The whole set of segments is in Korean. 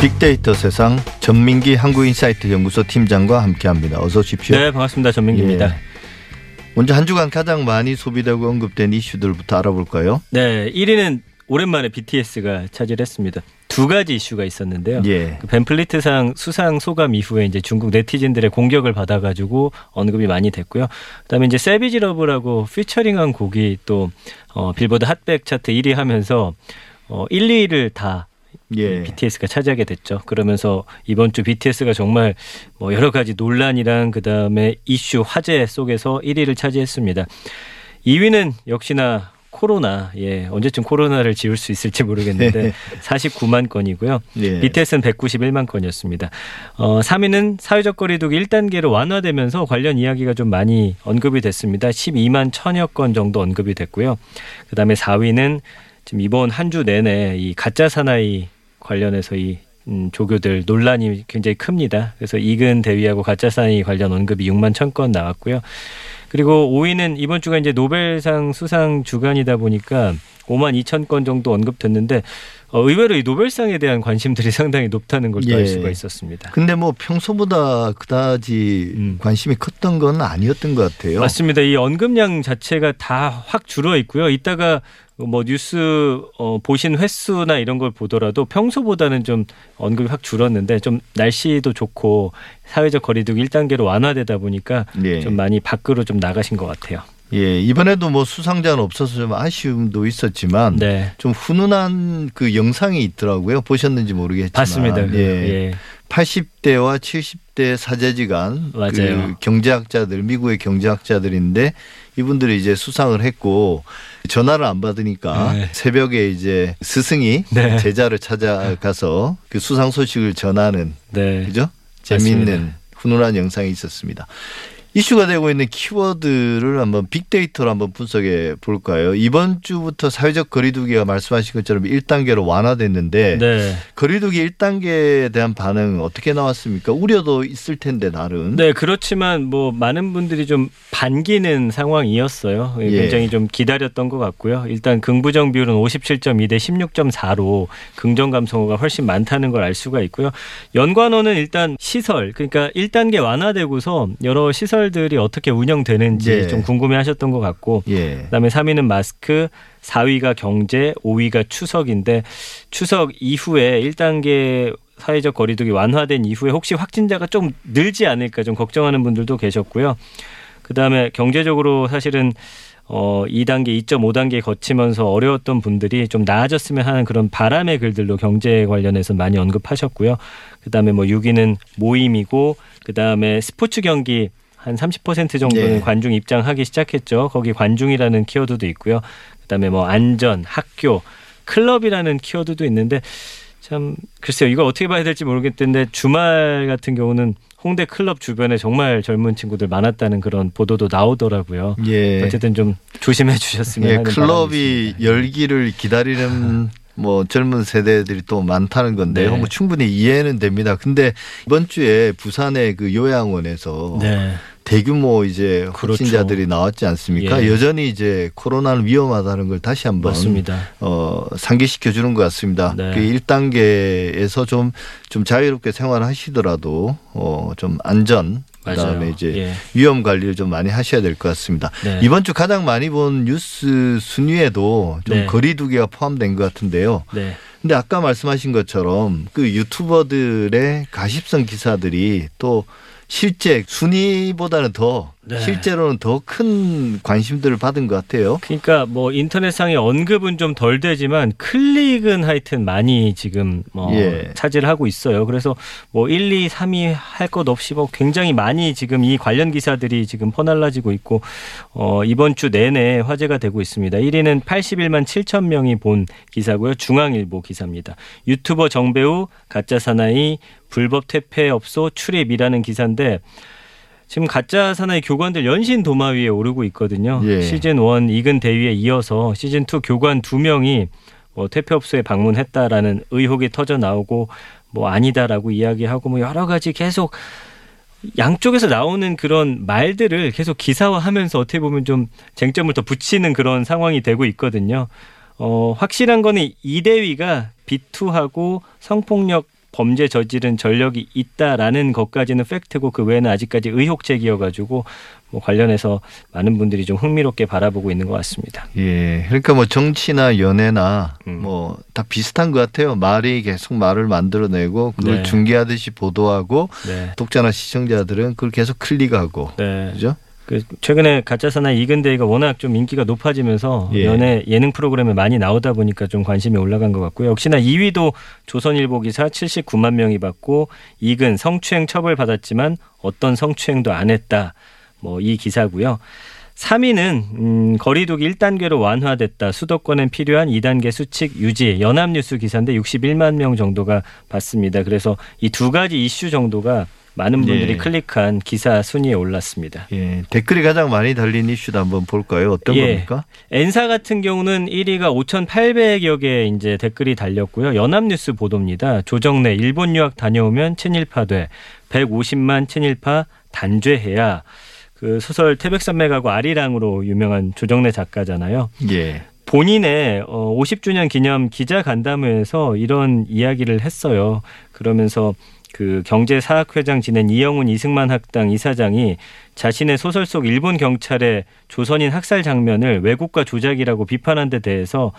빅데이터 세상 전민기 한국인사이트 연구소 팀장과 함께합니다. 어서 오십시오. 네, 반갑습니다. 전민기입니다. 예. 먼저 한 주간 가장 많이 소비되고 언급된 이슈들부터 알아볼까요? 네, 1위는 오랜만에 BTS가 차지했습니다. 두 가지 이슈가 있었는데요. 예. 그 벤플리트상 수상 소감 이후에 이제 중국 네티즌들의 공격을 받아가지고 언급이 많이 됐고요. 그다음에 이제 Savage Love라고 피처링한 곡이 또 어, 빌보드 핫백 차트 1위 하면서 어, 1, 2위를 다 예. BTS가 차지하게 됐죠. 그러면서 이번 주 BTS가 정말 뭐 여러 가지 논란이랑 그다음에 이슈 화제 속에서 1위를 차지했습니다. 2위는 역시나 코로나 예 언제쯤 코로나를 지울 수 있을지 모르겠는데 49만 건이고요. 예. BTS는 191만 건이었습니다. 어 3위는 사회적 거리두기 1단계로 완화되면서 관련 이야기가 좀 많이 언급이 됐습니다. 12만 천여 건 정도 언급이 됐고요. 그다음에 4위는 지금 이번 한 주 내내 이 가짜 사나이 관련해서 이 음, 조교들 논란이 굉장히 큽니다. 그래서 이근 대위하고 가짜 사나이 관련 언급이 6만 천 건 나왔고요. 그리고 5위는 이번 주가 이제 노벨상 수상 주간이다 보니까 5만 2천 건 정도 언급됐는데 어, 의외로 이 노벨상에 대한 관심들이 상당히 높다는 걸알 예. 수가 있었습니다. 근데 뭐 평소보다 그다지 음. 관심이 컸던 건 아니었던 것 같아요. 맞습니다. 이 언급량 자체가 다 확 줄어 있고요. 이따가 뭐 뉴스 어, 보신 횟수나 이런 걸 보더라도 평소보다는 좀 언급이 확 줄었는데 좀 날씨도 좋고 사회적 거리두기 1단계로 완화되다 보니까 예. 좀 많이 밖으로 좀 나가신 것 같아요. 예, 이번에도 뭐 수상자는 없어서 좀 아쉬움도 있었지만 네. 좀 훈훈한 그 영상이 있더라고요. 보셨는지 모르겠지만. 봤습니다. 예. 예. 80대와 70대 사제지간 그 경제학자들 미국의 경제학자들인데 이분들이 이제 수상을 했고 전화를 안 받으니까 네. 새벽에 이제 스승이 네. 제자를 찾아가서 그 수상 소식을 전하는 네. 그죠? 재미있는 훈훈한 영상이 있었습니다. 이슈가 되고 있는 키워드를 한번 빅데이터로 한번 분석해 볼까요? 이번 주부터 사회적 거리두기가 말씀하신 것처럼 1단계로 완화됐는데 네. 거리두기 1단계에 대한 반응 어떻게 나왔습니까? 우려도 있을 텐데 나름. 네, 그렇지만 뭐 많은 분들이 좀 반기는 상황이었어요. 예. 굉장히 좀 기다렸던 것 같고요. 일단 긍부정 비율은 57.2 대 16.4로 긍정 감성어가 훨씬 많다는 걸 알 수가 있고요. 연관어는 일단 시설 그러니까 1단계 완화되고서 여러 시설 시설들이 어떻게 운영되는지 예. 좀 궁금해하셨던 것 같고 예. 그다음에 3위는 마스크, 4위가 경제, 5위가 추석인데 추석 이후에 1단계 사회적 거리두기 완화된 이후에 혹시 확진자가 좀 늘지 않을까 좀 걱정하는 분들도 계셨고요. 그다음에 경제적으로 사실은 어 2단계, 2.5단계 거치면서 어려웠던 분들이 좀 나아졌으면 하는 그런 바람의 글들로 경제 관련해서 많이 언급하셨고요. 그다음에 뭐 6위는 모임이고 그다음에 스포츠 경기 한 30% 정도는 네. 관중 입장하기 시작했죠. 거기 관중이라는 키워드도 있고요. 그다음에 뭐 안전, 학교, 클럽이라는 키워드도 있는데 참 글쎄요. 이거 어떻게 봐야 될지 모르겠는데 주말 같은 경우는 홍대 클럽 주변에 정말 젊은 친구들 많았다는 그런 보도도 나오더라고요. 예. 어쨌든 좀 조심해 주셨으면 예, 하는 클럽이 열기를 기다리는 뭐 젊은 세대들이 또 많다는 건데요. 네. 뭐 충분히 이해는 됩니다. 근데 이번 주에 부산의 그 요양원에서 네. 대규모 이제 그렇죠. 확진자들이 나왔지 않습니까? 예. 여전히 이제 코로나는 위험하다는 걸 다시 한번 맞습니다. 어, 상기시켜 주는 것 같습니다. 네. 그 1단계에서 좀, 좀 자유롭게 생활하시더라도 어, 좀 안전 그다음에 이제 예. 위험 관리를 좀 많이 하셔야 될 것 같습니다. 네. 이번 주 가장 많이 본 뉴스 순위에도 좀 네. 거리두기가 포함된 것 같은데요. 네. 근데 아까 말씀하신 것처럼 그 유튜버들의 가십성 기사들이 또 실제 순위보다는 더 네. 실제로는 더 큰 관심들을 받은 것 같아요. 그러니까 뭐 인터넷상의 언급은 좀 덜 되지만 클릭은 하여튼 많이 지금 뭐 예. 차지를 하고 있어요. 그래서 뭐 1, 2, 3위 할 것 없이 뭐 굉장히 많이 지금 이 관련 기사들이 지금 퍼날라지고 있고 어 이번 주 내내 화제가 되고 있습니다. 1위는 81만 7천 명이 본 기사고요. 중앙일보 기사입니다. 유튜버 정배우 가짜 사나이 불법 퇴폐업소 출입이라는 기사인데 지금 가짜 사나이 교관들 연신 도마 위에 오르고 있거든요. 예. 시즌 1 이근 대위에 이어서 시즌 2 교관 두 명이 뭐 퇴폐업소에 방문했다라는 의혹이 터져 나오고 뭐 아니다라고 이야기하고 뭐 여러 가지 계속 양쪽에서 나오는 그런 말들을 계속 기사화하면서 어떻게 보면 좀 쟁점을 더 붙이는 그런 상황이 되고 있거든요. 어, 확실한 거는 이 대위가 비투하고 성폭력 범죄 저지른 전력이 있다라는 것까지는 팩트고 그 외에는 아직까지 의혹 제기여가지고 뭐 관련해서 많은 분들이 좀 흥미롭게 바라보고 있는 것 같습니다. 예, 그러니까 뭐 정치나 연애나 음. 뭐다 비슷한 것 같아요. 말이 계속 말을 만들어내고 그걸 네. 중계하듯이 보도하고 네. 독자나 시청자들은 그걸 계속 클릭하고 네. 그죠? 그 최근에 가짜사나 이근대이가 워낙 좀 인기가 높아지면서 예. 연예 예능 프로그램에 많이 나오다 보니까 좀 관심이 올라간 것 같고요. 역시나 2위도 조선일보 기사 79만 명이 받고 이근 성추행 처벌 받았지만 어떤 성추행도 안 했다. 뭐 이 기사고요. 3위는 음, 거리두기 1단계로 완화됐다. 수도권엔 필요한 2단계 수칙 유지. 연합뉴스 기사인데 61만 명 정도가 봤습니다. 그래서 이 두 가지 이슈 정도가 많은 분들이 예. 클릭한 기사 순위에 올랐습니다. 예. 댓글이 가장 많이 달린 이슈도 한번 볼까요? 어떤 예. 겁니까? 엔사 같은 경우는 1위가 5,800여 개 이제 댓글이 달렸고요. 연합뉴스 보도입니다. 조정래 일본 유학 다녀오면 친일파 돼. 150만 친일파 단죄해야. 그 소설 태백산맥하고 아리랑으로 유명한 조정래 작가잖아요. 예. 본인의 50주년 어, 기념 기자 간담회에서 이런 이야기를 했어요. 그러면서 그 경제 사학회장 지낸 이영훈 이승만 학당 이사장이 자신의 소설 속 일본 경찰의 조선인 학살 장면을 왜곡과 조작이라고 비판한 데 대해서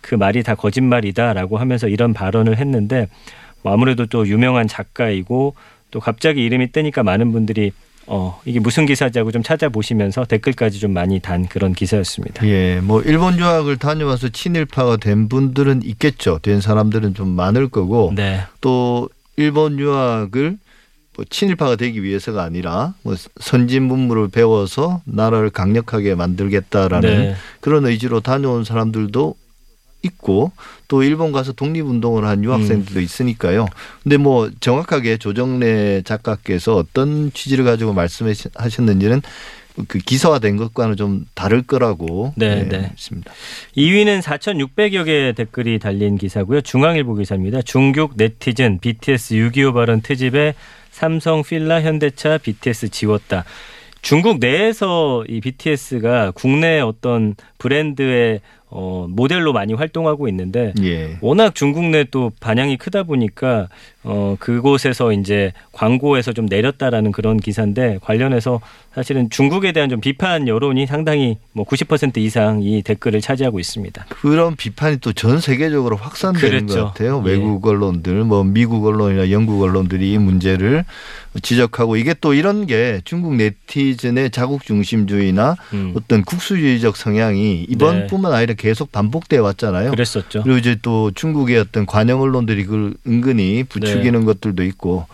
그 말이 다 거짓말이다라고 하면서 이런 발언을 했는데 뭐 아무래도 또 유명한 작가이고 또 갑자기 이름이 뜨니까 많은 분들이 어, 이게 무슨 기사지 하고 좀 찾아보시면서 댓글까지 좀 많이 단 그런 기사였습니다. 예, 뭐 일본 유학을 다녀와서 친일파가 된 분들은 있겠죠. 된 사람들은 좀 많을 거고 네. 또 일본 유학을 뭐 친일파가 되기 위해서가 아니라 뭐 선진 문물을 배워서 나라를 강력하게 만들겠다라는 네. 그런 의지로 다녀온 사람들도 있고 또 일본 가서 독립운동을 한 유학생들도 음. 있으니까요. 근데 뭐 정확하게 조정래 작가께서 어떤 취지를 가지고 말씀하셨는지는 그 기사화된 것과는 좀 다를 거라고 네, 네, 네. 있습니다. 2위는 4,600여 개의 댓글이 달린 기사고요. 중앙일보 기사입니다. 중국 네티즌 BTS 6.25 발언 트집에 삼성, 필라, 현대차, BTS 지웠다. 중국 내에서 이 BTS가 국내 어떤 브랜드의 어, 모델로 많이 활동하고 있는데 예. 워낙 중국 내 또 반향이 크다 보니까 어, 그곳에서 이제 광고에서 좀 내렸다라는 그런 기사인데 관련해서 사실은 중국에 대한 좀 비판 여론이 상당히 뭐 90% 이상 이 댓글을 차지하고 있습니다. 그런 비판이 또 전 세계적으로 확산되는 그렇죠. 것 같아요. 예. 외국 언론들, 뭐 미국 언론이나 영국 언론들이 이 문제를 지적하고 이게 또 이런 게 중국 네티즌의 자국 중심주의나 음. 어떤 국수주의적 성향이 이번뿐만 네. 아니라 계속 반복돼 왔잖아요. 그랬었죠. 그리고 이제 또 중국의 어떤 관영 언론들이 그걸 은근히 부추기는 네. 것들도 있고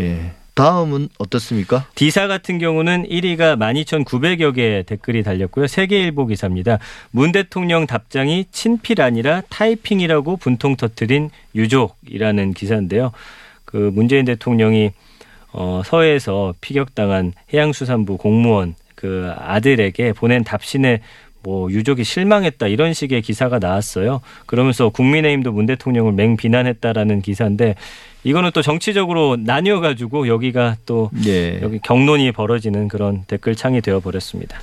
예. 다음은 어떻습니까? 디사 같은 경우는 1위가 12,900여 개의 댓글이 달렸고요. 세계일보 기사입니다. 문 대통령 답장이 친필 아니라 타이핑이라고 분통 터트린 유족이라는 기사인데요. 그 문재인 대통령이 어, 서해에서 피격당한 해양수산부 공무원 그 아들에게 보낸 답신에 뭐 유족이 실망했다 이런 식의 기사가 나왔어요. 그러면서 국민의힘도 문 대통령을 맹 비난했다라는 기사인데 이거는 또 정치적으로 나뉘어 가지고 여기가 또 예. 여기 경론이 벌어지는 그런 댓글 창이 되어 버렸습니다.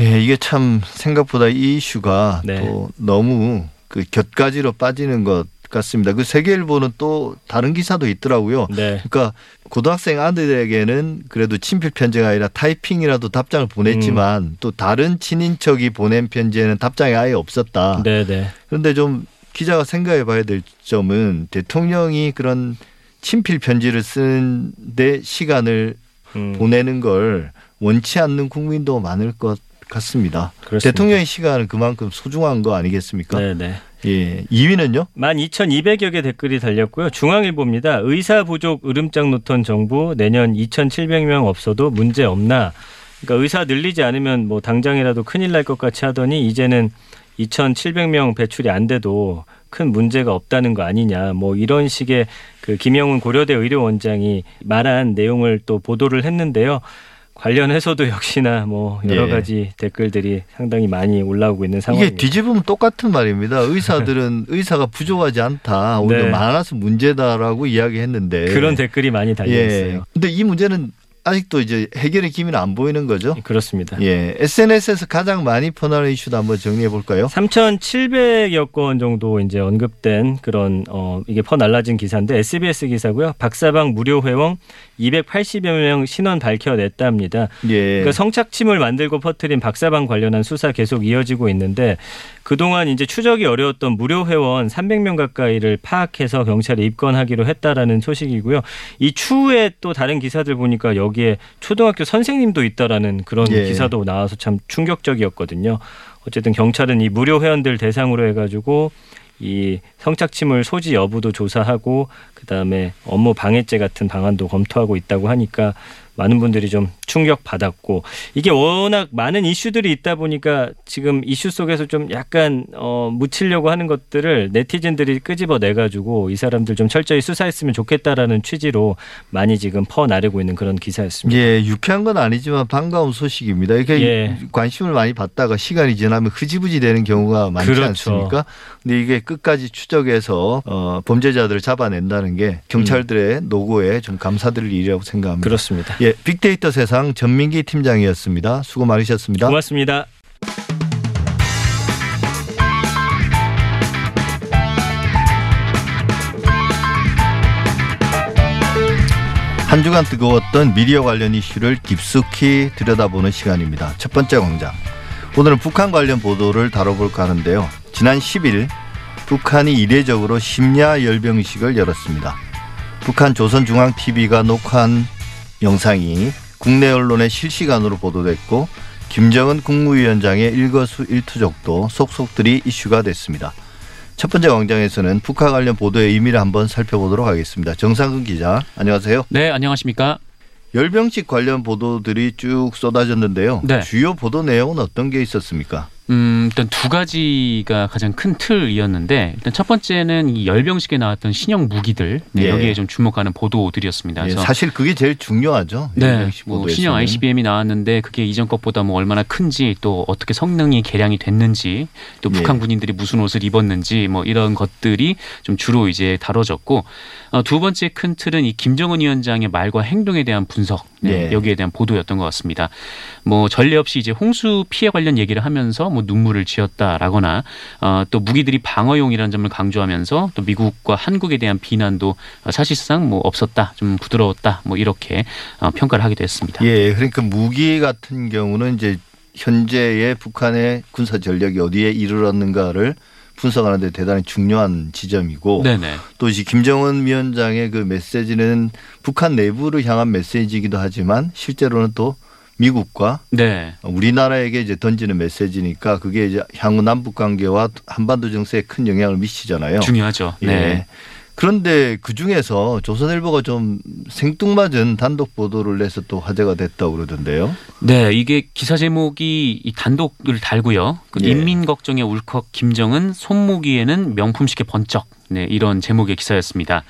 예, 이게 참 생각보다 이 이슈가 네. 또 너무 그 곁가지로 빠지는 것 같습니다. 그 세계일보는 또 다른 기사도 있더라고요. 네. 그러니까 고등학생 아들에게는 그래도 친필 편지가 아니라 타이핑이라도 답장을 보냈지만 음. 또 다른 친인척이 보낸 편지에는 답장이 아예 없었다. 네, 네. 그런데 좀 기자가 생각해 봐야 될 점은 대통령이 그런 친필 편지를 쓰는데 시간을 음. 보내는 걸 원치 않는 국민도 많을 것 같습니다. 그렇습니다. 대통령의 시간은 그만큼 소중한 거 아니겠습니까? 네, 네. 예. 2위는요? 12,200여 개 댓글이 달렸고요. 중앙일보입니다. 의사 부족 으름장 놓던 정부 내년 2,700명 없어도 문제 없나? 그러니까 의사 늘리지 않으면 뭐 당장이라도 큰일 날 것 같이 하더니 이제는 2,700명 배출이 안 돼도 큰 문제가 없다는 거 아니냐. 뭐 이런 식의 그 김영훈 고려대 의료원장이 말한 내용을 또 보도를 했는데요. 관련해서도 역시나 뭐 여러 예. 가지 댓글들이 상당히 많이 올라오고 있는 상황입니다. 이게 뒤집으면 똑같은 말입니다. 의사들은 의사가 부족하지 않다. 오히려 네. 많아서 문제다라고 이야기했는데 그런 댓글이 많이 달려 예. 있어요. 근데 이 문제는 아직도 이제 해결의 기미는 안 보이는 거죠. 그렇습니다. 예. SNS에서 가장 많이 퍼나는 이슈도 한번 정리해 볼까요? 3,700여 건 정도 이제 언급된 그런 어 이게 퍼날라진 기사인데 SBS 기사고요. 박사방 무료 회원 280여 명 신원 밝혀냈답니다. 예. 그러니까 성착취물 만들고 퍼뜨린 박사방 관련한 수사 계속 이어지고 있는데 그동안 이제 추적이 어려웠던 무료 회원 300명 가까이를 파악해서 경찰에 입건하기로 했다라는 소식이고요. 이 추후에 또 다른 기사들 보니까 여기 에 초등학교 선생님도 있다라는 그런 예. 기사도 나와서 참 충격적이었거든요. 어쨌든 경찰은 이 무료 회원들 대상으로 해가지고 이 성착취물 소지 여부도 조사하고 그다음에 업무 방해죄 같은 방안도 검토하고 있다고 하니까 많은 분들이 좀 충격 받았고 이게 워낙 많은 이슈들이 있다 보니까 지금 이슈 속에서 좀 약간 어 묻히려고 하는 것들을 네티즌들이 끄집어 내 가지고 이 사람들 좀 철저히 수사했으면 좋겠다라는 취지로 많이 지금 퍼 나르고 있는 그런 기사였습니다. 예, 유쾌한 건 아니지만 반가운 소식입니다. 이게 예. 관심을 많이 받다가 시간이 지나면 흐지부지 되는 경우가 많지 그렇죠. 않습니까? 근데 이게 끝까지 추적해서 어 범죄자들을 잡아낸다는 게 경찰들의 음. 노고에 좀 감사드릴 일이라고 생각합니다. 그렇습니다. 예, 빅데이터 세상 전민기 팀장이었습니다. 수고 많으셨습니다. 고맙습니다. 한 주간 뜨거웠던 미디어 관련 이슈를 깊숙이 들여다보는 시간입니다. 첫 번째 광장. 오늘은 북한 관련 보도를 다뤄볼까 하는데요. 지난 10일 북한이 이례적으로 심야 열병식을 열었습니다. 북한 조선중앙TV가 녹화한 영상이 국내 언론에 실시간으로 보도됐고 김정은 국무위원장의 일거수일투족도 속속들이 이슈가 됐습니다. 첫 번째 광장에서는 북한 관련 보도의 의미를 한번 살펴보도록 하겠습니다. 정상근 기자, 안녕하세요. 네, 안녕하십니까? 열병식 관련 보도들이 쭉 쏟아졌는데요. 네. 주요 보도 내용은 어떤 게 있었습니까? 음, 일단 두 가지가 가장 큰 틀이었는데 일단 첫 번째는 이 열병식에 나왔던 신형 무기들 네, 예. 여기에 좀 주목하는 보도들이었습니다. 예, 사실 그게 제일 중요하죠. 네, 뭐 신형 ICBM이 나왔는데 그게 이전 것보다 뭐 얼마나 큰지 또 어떻게 성능이 개량이 됐는지 또 북한 예. 군인들이 무슨 옷을 입었는지 뭐 이런 것들이 좀 주로 이제 다뤄졌고 어, 두 번째 큰 틀은 이 김정은 위원장의 말과 행동에 대한 분석 네, 예. 여기에 대한 보도였던 것 같습니다. 뭐 전례 없이 이제 홍수 피해 관련 얘기를 하면서 뭐 눈물을 지었다라거나 어, 또 무기들이 방어용이라는 점을 강조하면서 또 미국과 한국에 대한 비난도 사실상 뭐 없었다, 좀 부드러웠다, 뭐 이렇게 어, 평가를 하기도 했습니다. 예, 그러니까 무기 같은 경우는 이제 현재의 북한의 군사 전력이 어디에 이르렀는가를 분석하는 데 대단히 중요한 지점이고 네네. 또 이제 김정은 위원장의 그 메시지는 북한 내부를 향한 메시지이기도 하지만 실제로는 또 미국과 네. 우리나라에게 이제 던지는 메시지니까 그게 이제 향후 남북 관계와 한반도 정세에 큰 영향을 미치잖아요. 중요하죠. 예. 네. 그런데 그 중에서 조선일보가 좀 생뚱맞은 단독 보도를 내서 또 화제가 됐다고 그러던데요. 네, 이게 기사 제목이 이 단독을 달고요. 그 예. 인민 걱정에 울컥 김정은 손목위에는 명품 시계 번쩍. 네, 이런 제목의 기사였습니다.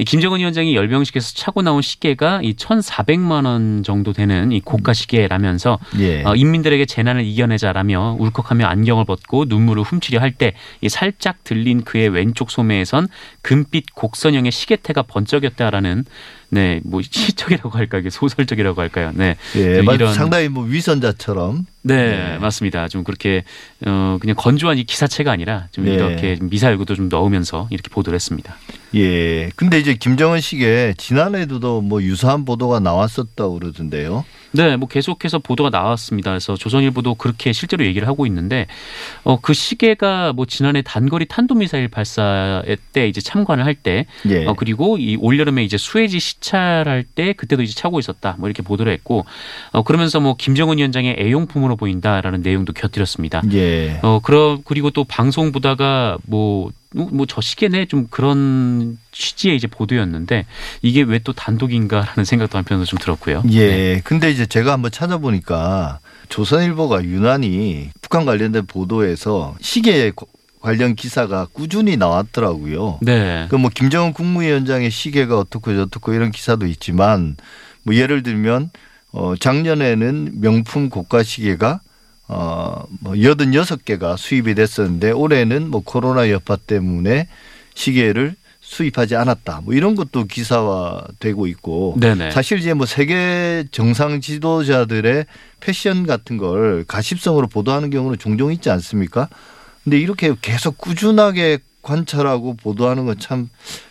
이 김정은 위원장이 열병식에서 차고 나온 시계가 이 1,400만 원 정도 되는 이 고가 시계라면서 예. 어, 인민들에게 재난을 이겨내자라며 울컥하며 안경을 벗고 눈물을 훔치려 할 때 이 살짝 들린 그의 왼쪽 소매에선 금빛 곡선형의 시계태가 번쩍였다라는 네, 뭐 시적이라고 할까요? 소설적이라고 할까요? 네. 예, 이런 상당히 뭐 위선자처럼. 네, 네, 맞습니다. 좀 그렇게 어 그냥 건조한 이 기사체가 아니라 좀 네. 이렇게 미사일구도 좀 넣으면서 이렇게 보도를 했습니다. 예. 근데 이제 김정은 씨게 지난해에도 뭐 유사한 보도가 나왔었다고 그러던데요. 네, 뭐 계속해서 보도가 나왔습니다. 그래서 조선일보도 그렇게 실제로 얘기를 하고 있는데 어, 그 시계가 뭐 지난해 단거리 탄도미사일 발사 때 이제 참관을 할때 예. 어, 그리고 이 올여름에 이제 수해지 시찰할 때 그때도 이제 차고 있었다. 뭐 이렇게 보도를 했고 어, 그러면서 뭐 김정은 위원장의 애용품으로 보인다라는 내용도 곁들였습니다. 예. 어, 그러 그리고 또 방송 보다가 뭐 뭐저 시기에 좀 그런 취지의 이제 보도였는데 이게 왜 또 단독인가라는 생각도 한편으로 좀 들었고요. 예. 네. 근데 이제 제가 한번 찾아보니까 조선일보가 유난히 북한 관련된 보도에서 시계 관련 기사가 꾸준히 나왔더라고요. 네. 그뭐 김정은 국무위원장의 시계가 어떻고 저떻고 이런 기사도 있지만 뭐 예를 들면 어 작년에는 명품 고가 시계가 어, 뭐 여든 여섯 개가 수입이 됐었는데 올해는 뭐 코로나 여파 때문에 시계를 수입하지 않았다. 뭐 이런 것도 기사화되고 있고 네네. 사실 이제 뭐 세계 정상 지도자들의 패션 같은 걸 가십성으로 보도하는 경우는 종종 있지 않습니까? 근데 이렇게 계속 꾸준하게 관찰하고 보도하는 건 참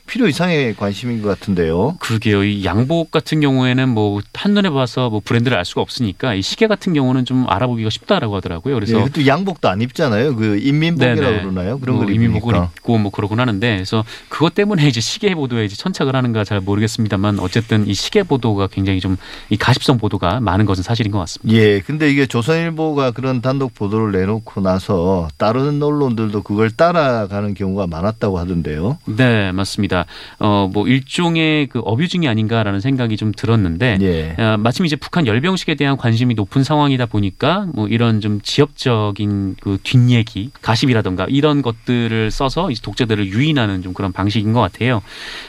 필요 이상의 관심인 것 같은데요. 그러게요. 이 양복 같은 경우에는 뭐 한눈에 봐서 뭐 브랜드를 알 수가 없으니까 이 시계 같은 경우는 좀 알아보기가 쉽다라고 하더라고요. 그래서 예, 또 양복도 안 입잖아요. 그 인민복이라고 네네. 그러나요? 그런 뭐 걸 인민복을 입고 뭐 그러곤 하는데 그래서 그것 때문에 이제 시계 보도에 이제 천착을 하는가 잘 모르겠습니다만 어쨌든 이 시계 보도가 굉장히 좀 이 가십성 보도가 많은 것은 사실인 것 같습니다. 예. 근데 이게 조선일보가 그런 단독 보도를 내놓고 나서 다른 언론들도 그걸 따라가는 경우가 많았다고 하던데요. 네, 맞습니다. 있습니다. 어, 뭐 일종의 그 어뷰징이 아닌가라는 생각이 좀 들었는데 예. 어, 마침 이제 북한 열병식에 대한 관심이 높은 상황이다 보니까 뭐 이런 좀 지역적인 그 뒷얘기, 가십이라던가 이런 것들을 써서 이제 독재들을 유인하는 좀 그런 방식인 것 같아요.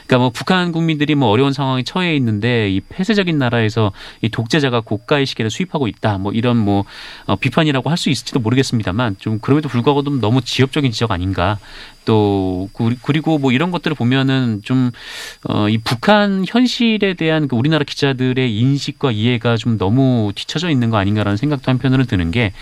그러니까 뭐 북한 국민들이 뭐 어려운 상황에 처해 있는데 이 폐쇄적인 나라에서 이 독재자가 고가의 시계를 수입하고 있다. 뭐 이런 뭐 어, 비판이라고 할 수 있을지도 모르겠습니다만 좀 그럼에도 불구하고 좀 너무 지역적인 지적 아닌가. 또 그리고 뭐 이런 것들을 보면은 좀이 어, 북한 현실에 대한 그 우리나라 기자들의 인식과 이해가 좀 너무 뒤처져 있는 거 아닌가라는 생각도 한편으로 드는 게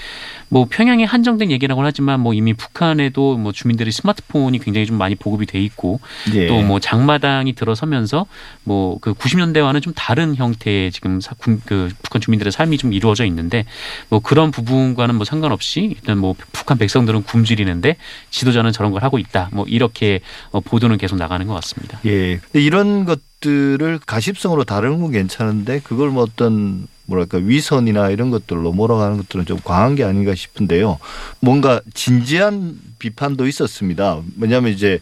뭐 평양에 한정된 얘기라고는 하지만 뭐 이미 북한에도 뭐 주민들이 스마트폰이 굉장히 좀 많이 보급이 돼 있고 예. 또뭐 장마당이 들어서면서 뭐 그 90년대와는 좀 다른 형태의 지금 사, 그 북한 주민들의 삶이 좀 이루어져 있는데 뭐 그런 부분과는 뭐 상관없이 일단 뭐 북한 백성들은 굶주리는데 지도자는 저런 걸 하고 있다. 있다. 뭐 이렇게 어, 보도는 계속 나가는 것 같습니다. 예. 이런 것들을 가십성으로 다루는 건 괜찮은데 그걸 뭐 어떤 뭐랄까 위선이나 이런 것들로 몰아가는 것들은 좀 과한 게 아닌가 싶은데요. 뭔가 진지한 비판도 있었습니다. 왜냐하면 이제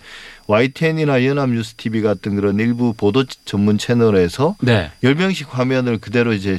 YTN이나 연합뉴스 TV 같은 그런 일부 보도 전문 채널에서 네. 열병식 화면을 그대로 이제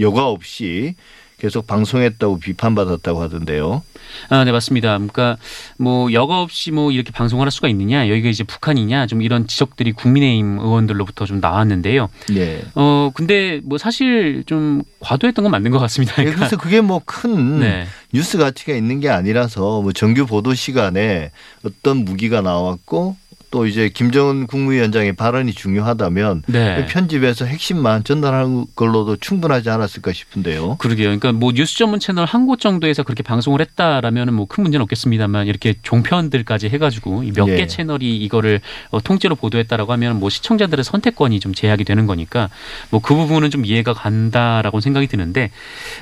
여과 없이 계속 방송했다고 비판받았다고 하던데요. 아, 네, 맞습니다. 그러니까 뭐 여과 없이 뭐 이렇게 방송을 할 수가 있느냐, 여기가 이제 북한이냐, 좀 이런 지적들이 국민의힘 의원들로부터 좀 나왔는데요. 네. 어, 근데 뭐 사실 좀 과도했던 건 맞는 것 같습니다. 그러니까. 네, 그래서 그게 뭐큰 네. 뉴스 가치가 있는 게 아니라서 뭐 정규 보도 시간에 어떤 무기가 나왔고 또 이제 김정은 국무위원장의 발언이 중요하다면 네. 편집에서 핵심만 전달하는 걸로도 충분하지 않았을까 싶은데요. 그러게요. 그러니까 뭐 뉴스 전문 채널 한 곳 정도에서 그렇게 방송을 했다라면은 뭐큰 문제는 없겠습니다만 이렇게 종편들까지 해가지고 몇개 네. 채널이 이거를 어, 통째로 보도했다라고 하면 뭐 시청자들의 선택권이 좀 제약이 되는 거니까 뭐 그 부분은 좀 이해가 간다라고 생각이 드는데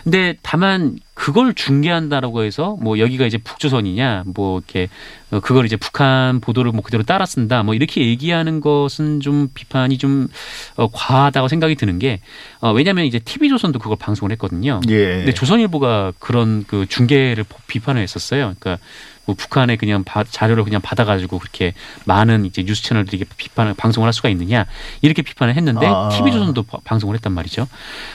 근데 다만 그걸 중계한다라고 해서 뭐 여기가 이제 북조선이냐 뭐 이렇게 어, 그걸 이제 북한 보도를 뭐 그대로 따라 쓴다 뭐 이렇게 얘기하는 것은 좀 비판이 좀 어, 과하다고 생각이 드는 게 어, 왜냐하면 이제 TV조선도 그걸 방송을 했거든요. 예. 근데 조선일보가 그런 그 중계를 비판을 했었어요. 그러니까 뭐 북한에 그냥 바, 자료를 그냥 받아가지고 그렇게 많은 이제 뉴스 채널들이 비판을 방송을 할 수가 있느냐 이렇게 비판을 했는데 아. TV조선도 방송을 했단 말이죠.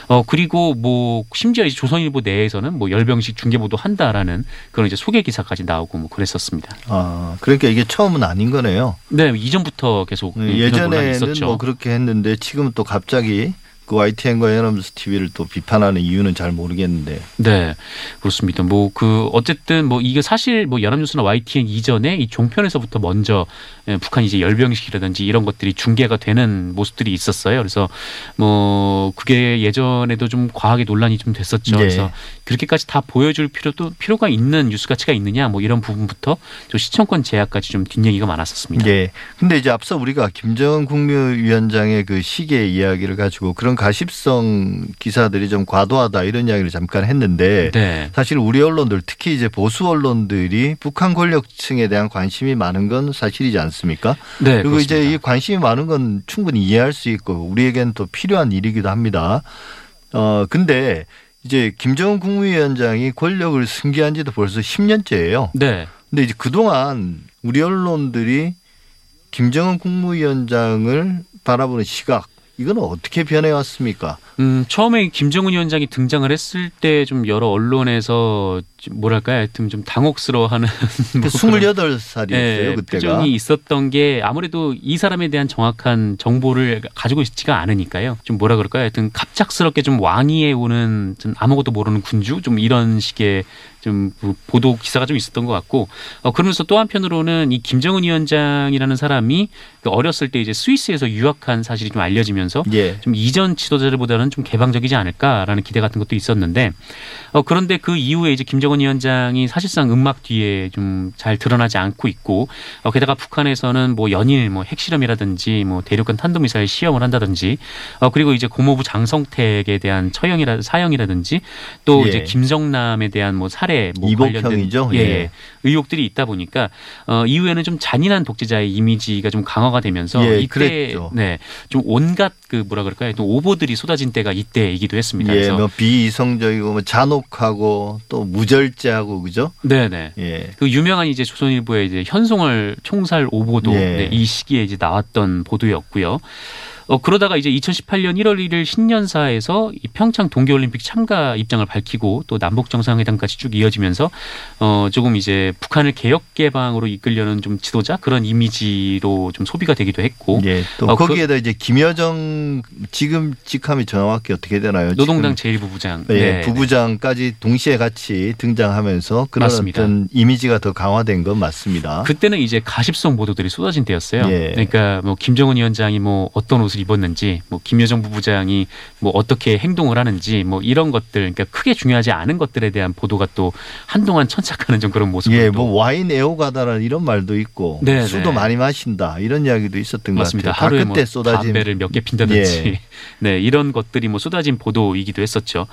어 그리고 뭐 심지어 이제 조선일보 내에서는 뭐 열병식 중계보도 한다라는 그런 이제 소개 기사까지 나오고 뭐 그랬었습니다. 아 그러니까 이게 처음은 아닌 거네요. 네 이전부터 계속 네, 예전에는 뭐 그렇게 했는데 지금 또 갑자기 그 YTN과 연합뉴스 TV를 또 비판하는 이유는 잘 모르겠는데. 네, 그렇습니다. 뭐 그 어쨌든 뭐 이게 사실 뭐 연합뉴스나 YTN 이전에 이 종편에서부터 먼저 예, 북한 이제 열병식이라든지 이런 것들이 중계가 되는 모습들이 있었어요. 그래서 뭐 그게 예전에도 좀 과하게 논란이 좀 됐었죠. 네. 그래서 그렇게까지 다 보여줄 필요도 필요가 있는 뉴스 가치가 있느냐 뭐 이런 부분부터 또 시청권 제약까지 좀 뒷얘기가 많았었습니다. 네. 근데 이제 앞서 우리가 김정은 국무위원장의 그 시계 이야기를 가지고 그런 가십성 기사들이 좀 과도하다 이런 이야기를 잠깐 했는데 네. 사실 우리 언론들 특히 이제 보수 언론들이 북한 권력층에 대한 관심이 많은 건 사실이지 않습니까? 네, 그리고 그렇습니다. 이제 이 관심이 많은 건 충분히 이해할 수 있고 우리에겐 또 필요한 일이기도 합니다. 어 근데 이제 김정은 국무위원장이 권력을 승계한 지도 벌써 10년째예요. 네. 근데 이제 그동안 우리 언론들이 김정은 국무위원장을 바라보는 시각 이거는 어떻게 변해왔습니까? 음, 처음에 김정은 위원장이 등장을 했을 때 좀 여러 언론에서 좀 뭐랄까요? 하여튼 좀 당혹스러워하는 뭐 28살이었어요, 네, 그때가. 표정이 있었던 게 아무래도 이 사람에 대한 정확한 정보를 가지고 있지가 않으니까요. 좀 뭐라 그럴까요? 하여튼 갑작스럽게 좀 왕위에 오는 좀 아무것도 모르는 군주 좀 이런 식의 좀 보도 기사가 좀 있었던 것 같고 어, 그러면서 또 한편으로는 이 김정은 위원장이라는 사람이 그 어렸을 때 이제 스위스에서 유학한 사실이 좀 알려지면서 예. 좀 이전 지도자들보다는 좀 개방적이지 않을까라는 기대 같은 것도 있었는데 어, 그런데 그 이후에 이제 김정은 위원장이 사실상 음악 뒤에 좀 잘 드러나지 않고 있고 어, 게다가 북한에서는 뭐 연일 뭐 핵실험이라든지 뭐 대륙간 탄도미사일 시험을 한다든지 어, 그리고 이제 고모부 장성택에 대한 처형이라 사형이라든지 또 예. 이제 김정남에 대한 뭐 살 해뭐 관련된 예, 예. 의혹들이 있다 보니까 어, 이후에는 좀 잔인한 독재자의 이미지가 좀 강화가 되면서 예, 이때 그랬죠. 네, 좀 온갖 그 뭐라 그럴까요? 또 오보들이 쏟아진 때가 이때이기도 했습니다. 예, 뭐 비이성적이고 뭐 잔혹하고 또 무절제하고 그죠? 네, 네. 예. 그 유명한 이제 조선일보의 이제 현송월 총살 오보도 예. 네, 이 시기에 이제 나왔던 보도였고요. 어, 그러다가 이제 2018년 1월 1일 신년사에서 이 평창 동계올림픽 참가 입장을 밝히고 또 남북 정상회담까지 쭉 이어지면서 어, 조금 이제 북한을 개혁 개방으로 이끌려는 좀 지도자 그런 이미지로 좀 소비가 되기도 했고 예, 또 어, 그 거기에다 그, 이제 김여정 지금 직함이 정확히 어떻게 되나요? 노동당 제1부부장 예, 네, 부부장까지 동시에 같이 등장하면서 그런 맞습니다. 어떤 이미지가 더 강화된 건 맞습니다. 그때는 이제 가십성 보도들이 쏟아진 때였어요. 예. 그러니까 뭐 김정은 위원장이 뭐 어떤 옷을 옷을 입었는지 뭐 김여정 부부장이 뭐 어떻게 행동을 하는지 뭐 이런 것들 그러니까 크게 중요하지 않은 것들에 대한 보도가 또 한동안 천착하는 좀 그런 모습. 예, 뭐 와인 애호가다라는 이런 말도 있고 네네. 술도 네. 많이 마신다 이런 이야기도 있었던 맞습니다. 것 같아요. 하루에 뭐 쏟아진 담배를 몇 개 핀다든지 예. 네 이런 것들이 뭐 쏟아진 보도이기도 했었죠.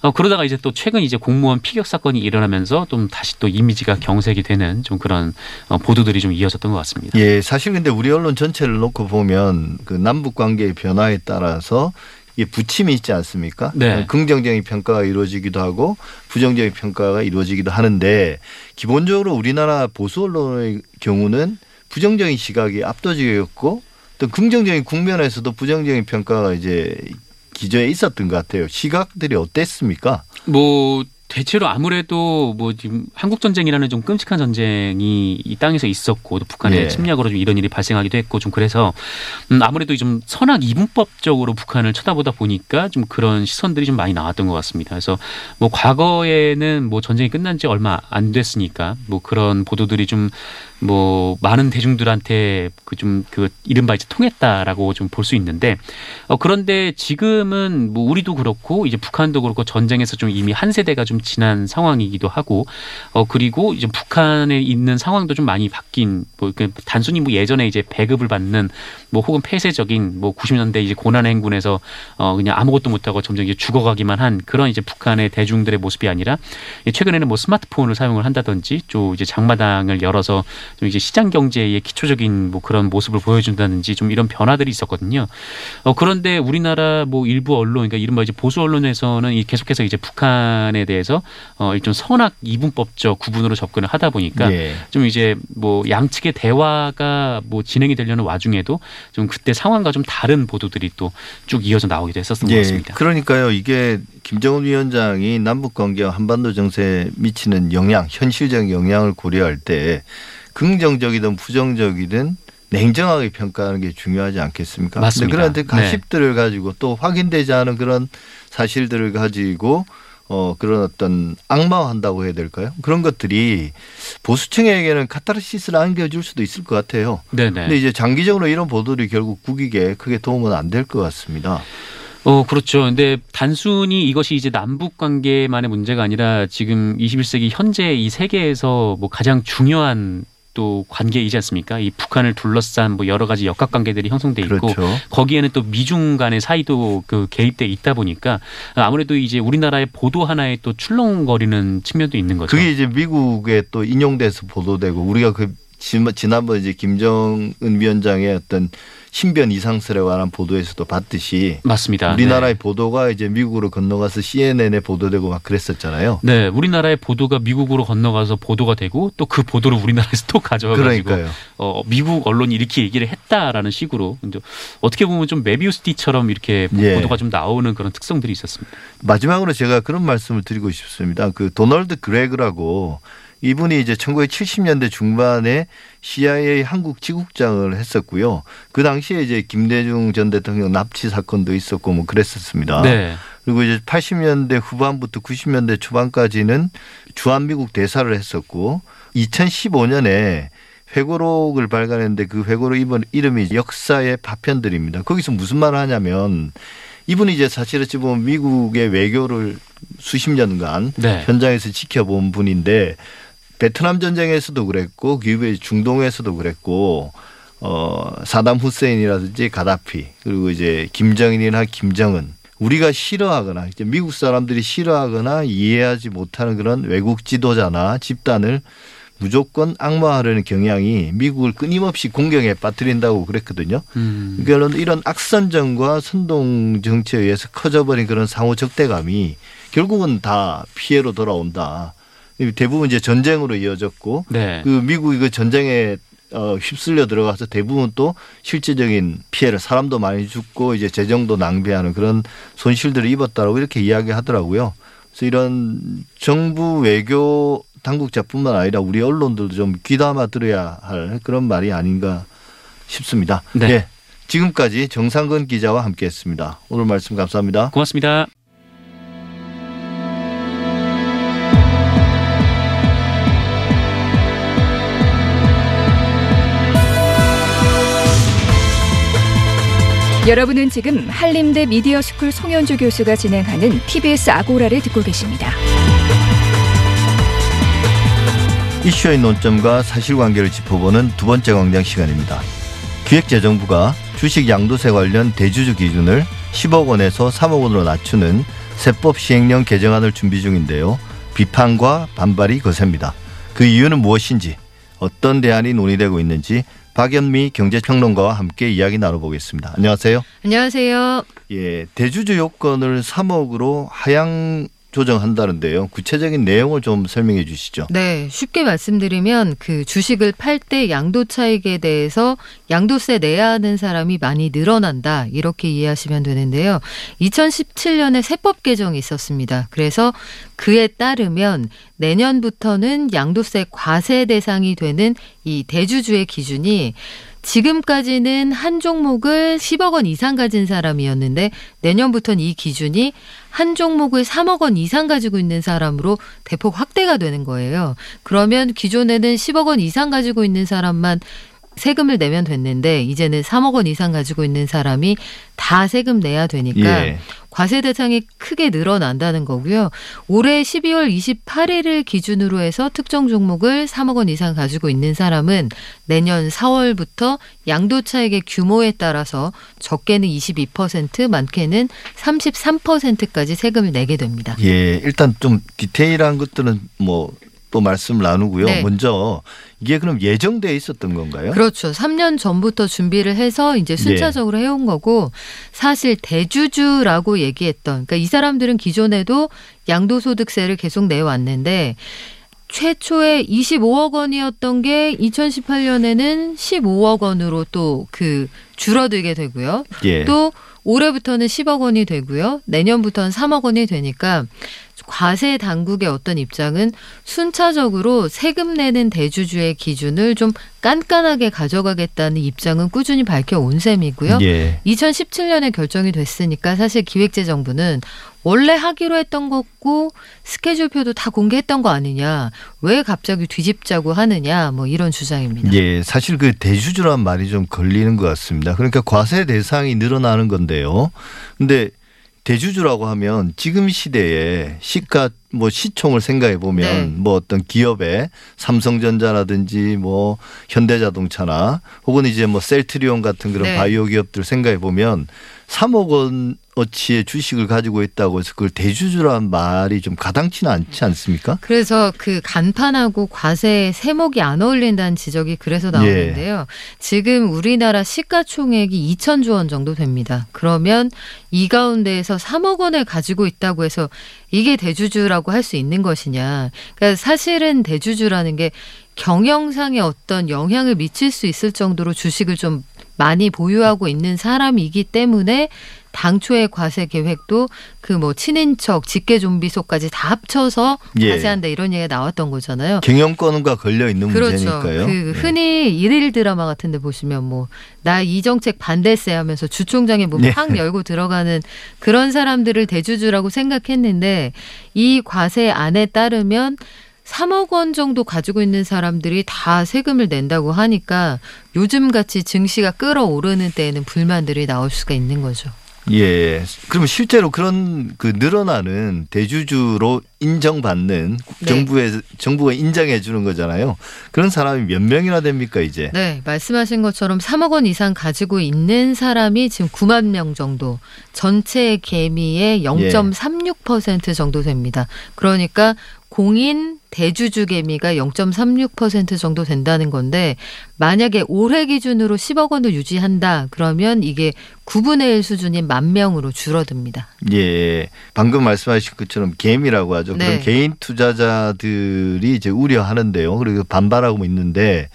어, 그러다가 이제 또 최근 이제 공무원 피격 사건이 일어나면서 좀 다시 또 이미지가 경색이 되는 좀 그런 어, 보도들이 좀 이어졌던 것 같습니다. 예, 사실 근데 우리 언론 전체를 놓고 보면 그 남북 관계의 변화에 따라서 이 부침이 있지 않습니까? 네. 긍정적인 평가가 이루어지기도 하고 부정적인 평가가 이루어지기도 하는데 기본적으로 우리나라 보수 언론의 경우는 부정적인 시각이 압도적이었고 또 긍정적인 국면에서도 부정적인 평가가 이제 기저에 있었던 것 같아요. 시각들이 어땠습니까? 뭐 대체로 아무래도 뭐 지금 한국 전쟁이라는 좀 끔찍한 전쟁이 이 땅에서 있었고 또 북한의 네. 침략으로 좀 이런 일이 발생하기도 했고 좀 그래서 음 아무래도 좀 선악 이분법적으로 북한을 쳐다보다 보니까 좀 그런 시선들이 좀 많이 나왔던 것 같습니다. 그래서 뭐 과거에는 뭐 전쟁이 끝난 지 얼마 안 됐으니까 뭐 그런 보도들이 좀 뭐 많은 대중들한테 그 좀그 그 이른바 이제 통했다라고 좀 볼 수 있는데 어 그런데 지금은 뭐 우리도 그렇고 이제 북한도 그렇고 전쟁에서 좀 이미 한 세대가 좀 지난 상황이기도 하고 어 그리고 이제 북한에 있는 상황도 좀 많이 바뀐 뭐그 단순히 뭐 예전에 이제 배급을 받는 뭐 혹은 폐쇄적인 뭐 90년대 이제 고난 행군에서 어 그냥 아무것도 못하고 점점 이제 죽어가기만 한 그런 이제 북한의 대중들의 모습이 아니라 최근에는 뭐 스마트폰을 사용을 한다든지 또 이제 장마당을 열어서 좀 이제 시장 경제의 기초적인 뭐 그런 모습을 보여준다든지 좀 이런 변화들이 있었거든요. 어 그런데 우리나라 뭐 일부 언론 그러니까 이른바 이제 보수 언론에서는 계속해서 이제 북한에 대해서 어 일종 선악 이분법적 구분으로 접근을 하다 보니까 예. 좀 이제 뭐 양측의 대화가 뭐 진행이 되려는 와중에도 좀 그때 상황과 좀 다른 보도들이 또 쭉 이어져 나오기도 했었던 예. 것 같습니다. 그러니까요. 이게 김정은 위원장이 남북 관계와 한반도 정세에 미치는 영향, 현실적 영향을 고려할 때 긍정적이든 부정적이든 냉정하게 평가하는 게 중요하지 않겠습니까? 맞습니다. 그런데 가십들을 네. 가지고 또 확인되지 않은 그런 사실들을 가지고 어, 그런 어떤 악마화한다고 해야 될까요? 그런 것들이 보수층에게는 카타르시스를 안겨줄 수도 있을 것 같아요. 네네. 근데 이제 장기적으로 이런 보도들이 결국 국익에 크게 도움은 안 될 것 같습니다. 어, 그렇죠. 근데 단순히 이것이 이제 남북 관계만의 문제가 아니라 지금 21세기 현재 이 세계에서 뭐 가장 중요한 또 관계이지 않습니까? 이 북한을 둘러싼 뭐 여러 가지 역학 관계들이 형성돼 있고 그렇죠. 거기에는 또 미중 간의 사이도 그 개입돼 있다 보니까 아무래도 이제 우리나라의 보도 하나에 또 출렁거리는 측면도 있는 거죠. 그게 이제 미국에 또 인용돼서 보도되고 우리가 그 지난번 이제 김정은 위원장의 어떤 신변 이상설에 관한 보도에서도 봤듯이 맞습니다. 우리나라의 네. 보도가 이제 미국으로 건너가서 CNN에 보도되고 막 그랬었잖아요. 네, 우리나라의 보도가 미국으로 건너가서 보도가 되고 또 그 보도를 우리나라에서 또 가져와가지고 어, 미국 언론이 이렇게 얘기를 했다라는 식으로 어떻게 보면 좀 메비우스티처럼 이렇게 예. 보도가 좀 나오는 그런 특성들이 있었습니다. 마지막으로 제가 그런 말씀을 드리고 싶습니다. 그 도널드 그레그라고 이분이 이제 1970년대 중반에 CIA 한국 지국장을 했었고요. 그 당시에 이제 김대중 전 대통령 납치 사건도 있었고 뭐 그랬었습니다. 네. 그리고 이제 80년대 후반부터 90년대 초반까지는 주한미국 대사를 했었고 2015년에 회고록을 발간했는데 그 회고록 이번 이름이 역사의 파편들입니다. 거기서 무슨 말을 하냐면 이분이 이제 사실 어찌 보면 미국의 외교를 수십 년간 네. 현장에서 지켜본 분인데 베트남 전쟁에서도 그랬고 기후의 중동에서도 그랬고 어 사담 후세인이라든지 가다피 그리고 이제 김정인이나 김정은 우리가 싫어하거나 이제 미국 사람들이 싫어하거나 이해하지 못하는 그런 외국 지도자나 집단을 무조건 악마화하려는 경향이 미국을 끊임없이 공경에 빠뜨린다고 그랬거든요. 음. 그러니까 이런 악선전과 선동 정치에 의해서 커져버린 그런 상호 적대감이 결국은 다 피해로 돌아온다. 대부분 이제 전쟁으로 이어졌고 네. 그 미국이 그 전쟁에 어, 휩쓸려 들어가서 대부분 또 실제적인 피해를 사람도 많이 죽고 이제 재정도 낭비하는 그런 손실들을 입었다라고 이렇게 이야기하더라고요. 그래서 이런 정부 외교 당국자뿐만 아니라 우리 언론들도 좀 귀담아 들어야 할 그런 말이 아닌가 싶습니다. 네. 네. 지금까지 정상근 기자와 함께했습니다. 오늘 말씀 감사합니다. 고맙습니다. 여러분은 지금 한림대 미디어스쿨 송현주 교수가 진행하는 TBS 아고라를 듣고 계십니다. 이슈의 논점과 사실관계를 짚어보는 두 번째 광장 시간입니다. 기획재정부가 주식 양도세 관련 대주주 기준을 10억 원에서 3억 원으로 낮추는 세법 시행령 개정안을 준비 중인데요. 비판과 반발이 거셉니다. 그 이유는 무엇인지 어떤 대안이 논의되고 있는지 박연미 경제평론가와 함께 이야기 나눠보겠습니다. 안녕하세요. 안녕하세요. 예, 대주주 요건을 3억으로 하향 조정한다는데요. 구체적인 내용을 좀 설명해 주시죠. 네, 쉽게 말씀드리면 그 주식을 팔 때 양도 차익에 대해서 양도세 내야 하는 사람이 많이 늘어난다. 이렇게 이해하시면 되는데요. 2017년에 세법 개정이 있었습니다. 그래서 그에 따르면 내년부터는 양도세 과세 대상이 되는 이 대주주의 기준이 지금까지는 한 종목을 10억 원 이상 가진 사람이었는데 내년부터는 이 기준이 한 종목을 3억 원 이상 가지고 있는 사람으로 대폭 확대가 되는 거예요. 그러면 기존에는 10억 원 이상 가지고 있는 사람만 세금을 내면 됐는데 이제는 3억 원 이상 가지고 있는 사람이 다 세금 내야 되니까 예. 과세 대상이 크게 늘어난다는 거고요. 올해 12월 28일을 기준으로 해서 특정 종목을 3억 원 이상 가지고 있는 사람은 내년 4월부터 양도 차익의 규모에 따라서 적게는 22%, 많게는 33%까지 세금을 내게 됩니다. 예, 일단 좀 디테일한 것들은 뭐 또 말씀을 나누고요. 네. 먼저 이게 그럼 예정돼 있었던 건가요? 그렇죠. 3년 전부터 준비를 해서 이제 순차적으로 네. 해온 거고 사실 대주주라고 얘기했던 그러니까 이 사람들은 기존에도 양도소득세를 계속 내왔는데 최초에 25억 원이었던 게 2018년에는 15억 원으로 또 그 줄어들게 되고요. 예. 또 올해부터는 10억 원이 되고요. 내년부터는 3억 원이 되니까 과세 당국의 어떤 입장은 순차적으로 세금 내는 대주주의 기준을 좀 깐깐하게 가져가겠다는 입장은 꾸준히 밝혀온 셈이고요. 예. 2017년에 결정이 됐으니까 사실 기획재정부는 원래 하기로 했던 거고 스케줄표도 다 공개했던 거 아니냐. 왜 갑자기 뒤집자고 하느냐. 뭐 이런 주장입니다. 예, 사실 그 대주주란 말이 좀 걸리는 것 같습니다. 그러니까 과세 대상이 늘어나는 건데요. 근데 대주주라고 하면 지금 시대에 시가 뭐 시총을 생각해 보면 네. 뭐 어떤 기업의 삼성전자라든지 뭐 현대자동차나 혹은 이제 뭐 셀트리온 같은 그런 네. 바이오 기업들 생각해 보면 3억 원 어치의 주식을 가지고 있다고 해서 그걸 대주주란 말이 좀 가당치는 않지 않습니까? 그래서 그 간판하고 과세 세목이 안 어울린다는 지적이 그래서 나오는데요. 예. 지금 우리나라 시가총액이 2천조 원 정도 됩니다. 그러면 이 가운데에서 3억 원을 가지고 있다고 해서 이게 대주주라고 할 수 있는 것이냐. 그러니까 사실은 대주주라는 게 경영상에 어떤 영향을 미칠 수 있을 정도로 주식을 좀 많이 보유하고 있는 사람이기 때문에 당초의 과세 계획도 그 뭐 친인척, 직계 좀비소까지 다 합쳐서 예. 과세한다 이런 얘기가 나왔던 거잖아요. 경영권과 걸려 있는 그렇죠. 문제니까요. 그 예. 흔히 일일 드라마 같은데 보시면 뭐 나 이 정책 반대세 하면서 주총장에 뭐팍 예. 열고 들어가는 그런 사람들을 대주주라고 생각했는데 이 과세 안에 따르면 3억 원 정도 가지고 있는 사람들이 다 세금을 낸다고 하니까 요즘 같이 증시가 끌어오르는 때에는 불만들이 나올 수가 있는 거죠. 예. 그러면 실제로 그런 그 늘어나는 대주주로 인정받는 네. 정부에 정부가 인정해 주는 거잖아요. 그런 사람이 몇 명이나 됩니까 이제? 네, 말씀하신 것처럼 3억 원 이상 가지고 있는 사람이 지금 9만 명 정도, 전체 개미의 0.36% 예. 정도 됩니다. 그러니까 공인 대주주 개미가 0.36% 정도 된다는 건데 만약에 올해 기준으로 10억 원을 유지한다 그러면 이게 9분의 1 수준인 만 명으로 줄어듭니다. 예. 방금 말씀하신 것처럼 개미라고 하죠. 네. 그런 개인 투자자들이 이제 우려하는데요. 그리고 반발하고 있는데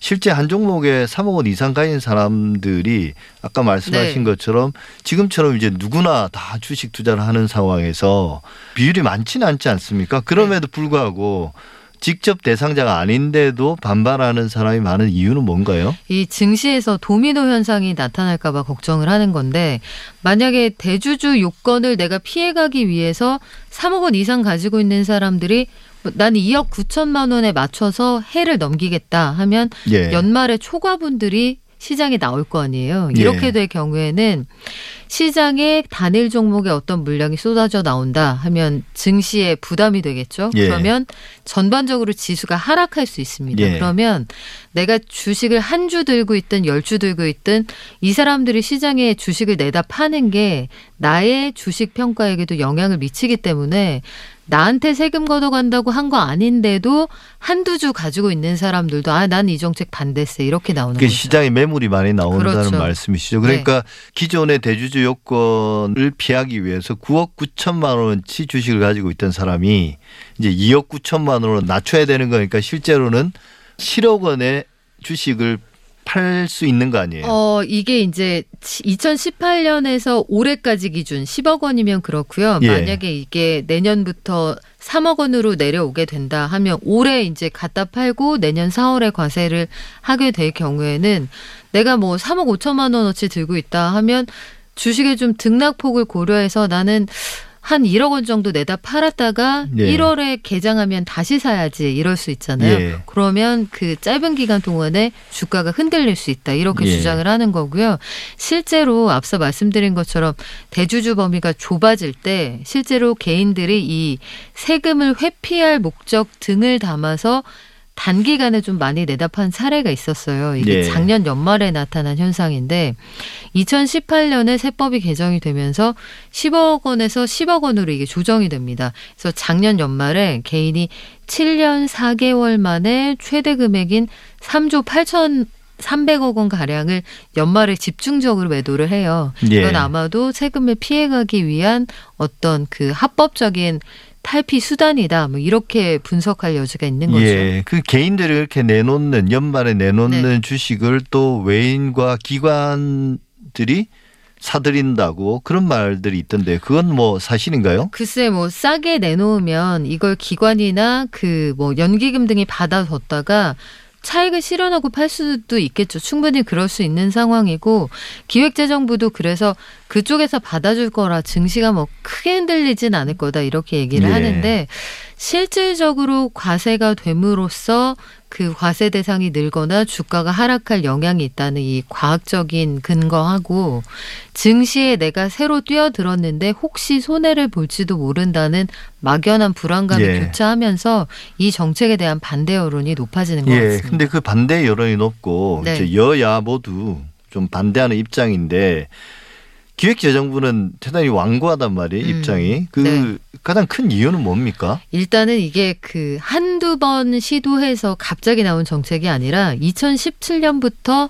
실제 한 종목에 3억 원 이상 가진 사람들이 아까 말씀하신 네. 것처럼 지금처럼 이제 누구나 다 주식 투자를 하는 상황에서 비율이 많지는 않지 않습니까? 그럼에도 불구하고 직접 대상자가 아닌데도 반발하는 사람이 많은 이유는 뭔가요? 이 증시에서 도미노 현상이 나타날까봐 걱정을 하는 건데 만약에 대주주 요건을 내가 피해가기 위해서 3억 원 이상 가지고 있는 사람들이 나는 2억 9천만 원에 맞춰서 해를 넘기겠다 하면 예. 연말에 초과분들이 시장에 나올 거 아니에요. 이렇게 예. 될 경우에는 시장에 단일 종목에 어떤 물량이 쏟아져 나온다 하면 증시에 부담이 되겠죠. 예. 그러면 전반적으로 지수가 하락할 수 있습니다. 예. 그러면 내가 주식을 한 주 들고 있든 열 주 들고 있든 이 사람들이 시장에 주식을 내다 파는 게 나의 주식 평가에게도 영향을 미치기 때문에 나한테 세금 걷어간다고 한 거 아닌데도 한두 주 가지고 있는 사람들도 아, 난 이 정책 반대세 이렇게 나오는 거죠. 시장에 매물이 많이 나온다는 그렇죠. 말씀이시죠. 그러니까 네. 기존의 대주주 요건을 피하기 위해서 9억 9천만 원치 주식을 가지고 있던 사람이 이제 2억 9천만 원으로 낮춰야 되는 거니까 실제로는 7억 원의 주식을 팔 수 있는 거 아니에요? 어, 이게 이제 2018년에서 올해까지 기준 10억 원이면 그렇고요. 예. 만약에 이게 내년부터 3억 원으로 내려오게 된다 하면 올해 이제 갖다 팔고 내년 4월에 과세를 하게 될 경우에는 내가 뭐 3억 5천만 원어치 들고 있다 하면 주식의 좀 등락폭을 고려해서 나는 한 1억 원 정도 내다 팔았다가 예. 1월에 개장하면 다시 사야지 이럴 수 있잖아요. 예. 그러면 그 짧은 기간 동안에 주가가 흔들릴 수 있다 이렇게 예. 주장을 하는 거고요. 실제로 앞서 말씀드린 것처럼 대주주 범위가 좁아질 때 실제로 개인들이 이 세금을 회피할 목적 등을 담아서 단기간에 좀 많이 내다판 사례가 있었어요. 이게 네. 작년 연말에 나타난 현상인데 2018년에 세법이 개정이 되면서 10억 원에서 10억 원으로 이게 조정이 됩니다. 그래서 작년 연말에 개인이 7년 4개월 만에 최대 금액인 3조 8천 300억 원 가량을 연말에 집중적으로 매도를 해요. 예. 이건 아마도 세금을 피해가기 위한 어떤 그 합법적인 탈피 수단이다. 뭐 이렇게 분석할 여지가 있는 거죠. 예. 그 개인들이 이렇게 내놓는 연말에 내놓는 네. 주식을 또 외인과 기관들이 사들인다고 그런 말들이 있던데 그건 뭐 사실인가요? 글쎄 뭐 싸게 내놓으면 이걸 기관이나 그 뭐 연기금 등이 받아뒀다가 차익을 실현하고 팔 수도 있겠죠. 충분히 그럴 수 있는 상황이고 기획재정부도 그래서 그쪽에서 받아줄 거라 증시가 뭐 크게 흔들리진 않을 거다 이렇게 얘기를 네. 하는데 실질적으로 과세가 됨으로써 그 과세 대상이 늘거나 주가가 하락할 영향이 있다는 이 과학적인 근거하고 증시에 내가 새로 뛰어들었는데 혹시 손해를 볼지도 모른다는 막연한 불안감이 예. 교차하면서 이 정책에 대한 반대 여론이 높아지는 것 예. 같습니다. 근데 그 반대 여론이 높고 네. 여야 모두 좀 반대하는 입장인데 기획재정부는 대단히 완고하단 말이에요, 음. 입장이. 그 네. 가장 큰 이유는 뭡니까? 일단은 이게 그 한두 번 시도해서 갑자기 나온 정책이 아니라 2017년부터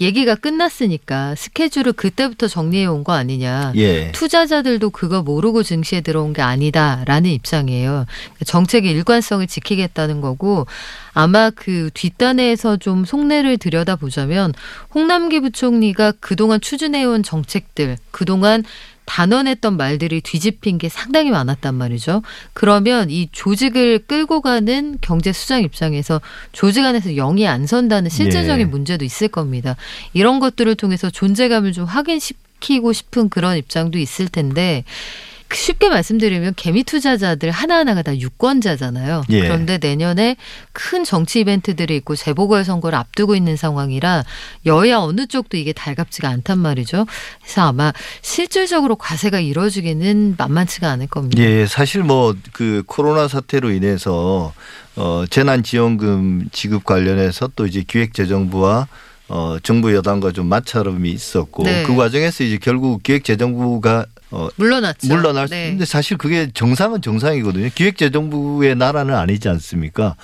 얘기가 끝났으니까 스케줄을 그때부터 정리해 온 거 아니냐. 예. 투자자들도 그거 모르고 증시에 들어온 게 아니다라는 입장이에요. 정책의 일관성을 지키겠다는 거고 아마 그 뒷단에서 좀 속내를 들여다보자면 홍남기 부총리가 그동안 추진해온 정책들, 그동안 단언했던 말들이 뒤집힌 게 상당히 많았단 말이죠. 그러면 이 조직을 끌고 가는 경제 수장 입장에서 조직 안에서 영이 안 선다는 실질적인 예. 문제도 있을 겁니다. 이런 것들을 통해서 존재감을 좀 확인시키고 싶은 그런 입장도 있을 텐데 쉽게 말씀드리면 개미 투자자들 하나하나가 다 유권자잖아요. 예. 그런데 내년에 큰 정치 이벤트들이 있고 재보궐 선거를 앞두고 있는 상황이라 여야 어느 쪽도 이게 달갑지가 않단 말이죠. 그래서 아마 실질적으로 과세가 이루어지기는 만만치가 않을 겁니다. 예, 사실 뭐 그 코로나 사태로 인해서 어 재난 지원금 지급 관련해서 또 이제 기획재정부와 어 정부 여당과 좀 마찰음이 있었고 네. 그 과정에서 이제 결국 기획재정부가 어, 물러났죠. 물러날 네. 근데 사실 그게 정상은 정상이거든요. 기획재정부의 나라는 아니지 않습니까?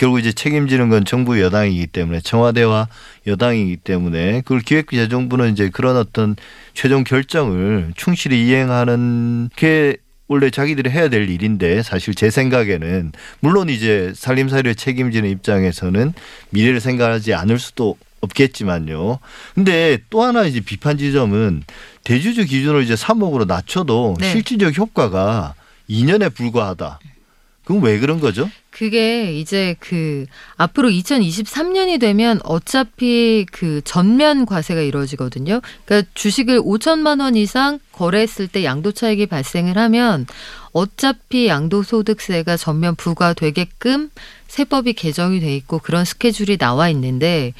결국 이제 책임지는 건 정부 여당이기 때문에 청와대와 여당이기 때문에 그걸 기획재정부는 이제 그런 어떤 최종 결정을 충실히 이행하는 게 원래 자기들이 해야 될 일인데 사실 제 생각에는 물론 이제 살림살이를 책임지는 입장에서는 미래를 생각하지 않을 수도 없겠지만요. 근데 또 하나 이제 비판 지점은 대주주 기준으로 이제 3억으로 낮춰도 네. 실질적 효과가 2년에 불과하다. 그럼 왜 그런 거죠? 그게 이제 그 앞으로 2023년이 되면 어차피 그 전면 과세가 이루어지거든요. 그러니까 주식을 5천만 원 이상 거래했을 때 양도 차익이 발생을 하면 어차피 양도소득세가 전면 부과되게끔 세법이 개정이 돼 있고 그런 스케줄이 나와 있는데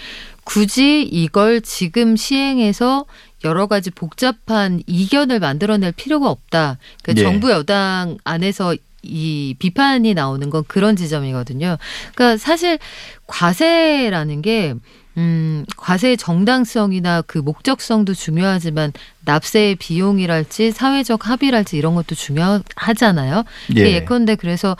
굳이 이걸 지금 시행해서 여러 가지 복잡한 이견을 만들어낼 필요가 없다. 그러니까 네. 정부 여당 안에서 이 비판이 나오는 건 그런 지점이거든요. 그러니까 사실 과세라는 게 음, 과세의 정당성이나 그 목적성도 중요하지만 납세의 비용이랄지 사회적 합의랄지 이런 것도 중요하잖아요. 예. 예컨대 그래서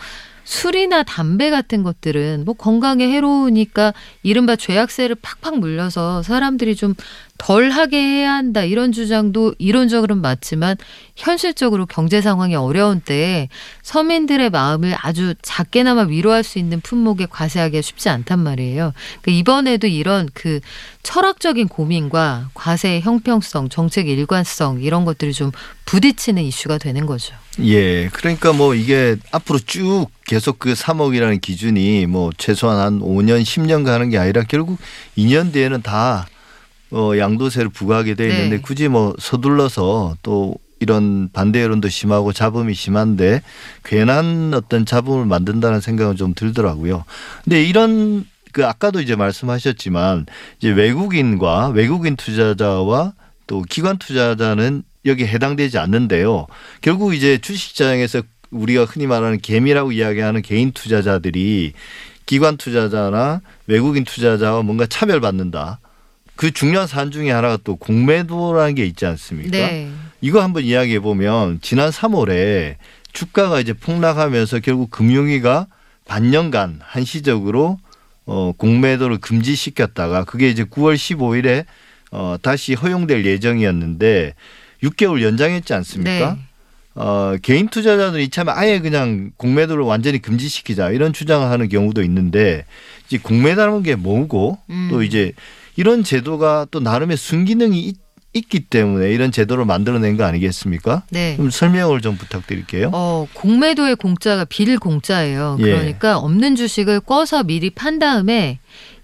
술이나 담배 같은 것들은 뭐 건강에 해로우니까 이른바 죄악세를 팍팍 물려서 사람들이 좀 덜하게 해야 한다 이런 주장도 이론적으로는 맞지만 현실적으로 경제 상황이 어려운 때에 서민들의 마음을 아주 작게나마 위로할 수 있는 품목에 과세하기가 쉽지 않단 말이에요. 그러니까 이번에도 이런 그 철학적인 고민과 과세의 형평성, 정책 일관성 이런 것들이 좀 부딪히는 이슈가 되는 거죠. 예. 그러니까 뭐 이게 앞으로 쭉 계속 그 3억이라는 기준이 뭐 최소한 한 5년, 10년 가는 게 아니라 결국 2년 뒤에는 다 어, 양도세를 부과하게 돼 있는데 네. 굳이 뭐 서둘러서 또 이런 반대 여론도 심하고 잡음이 심한데 괜한 어떤 잡음을 만든다는 생각은 좀 들더라고요. 근데 이런 그 아까도 이제 말씀하셨지만 이제 외국인과 외국인 투자자와 또 기관 투자자는 여기에 해당되지 않는데요. 결국 이제 주식시장에서 우리가 흔히 말하는 개미라고 이야기하는 개인 투자자들이 기관 투자자나 외국인 투자자와 뭔가 차별받는다. 그 중요한 사안 중에 하나가 또 공매도라는 게 있지 않습니까? 네. 이거 한번 이야기해 보면 지난 3월에 주가가 이제 폭락하면서 결국 금융위가 반년간 한시적으로 어 공매도를 금지시켰다가 그게 이제 9월 15일에 어 다시 허용될 예정이었는데 6개월 연장했지 않습니까? 네. 어, 개인 투자자들이 이참에 아예 그냥 공매도를 완전히 금지시키자 이런 주장을 하는 경우도 있는데 이제 공매라는 게 뭐고 음. 또 이제 이런 제도가 또 나름의 순기능이 있, 있기 때문에 이런 제도를 만들어낸 거 아니겠습니까? 네. 좀 설명을 좀 부탁드릴게요. 어, 공매도의 공짜가 빌 공짜예요. 예. 그러니까 없는 주식을 꿔서 미리 판 다음에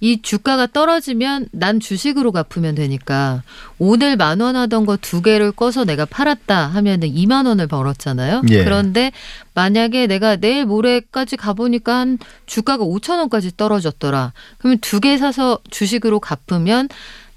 이 주가가 떨어지면 난 주식으로 갚으면 되니까 오늘 만 원 하던 거 두 개를 꺼서 내가 팔았다 하면은 2만 원을 벌었잖아요. 예. 그런데 만약에 내가 내일 모레까지 가보니까 한 주가가 5천 원까지 떨어졌더라. 그러면 두 개 사서 주식으로 갚으면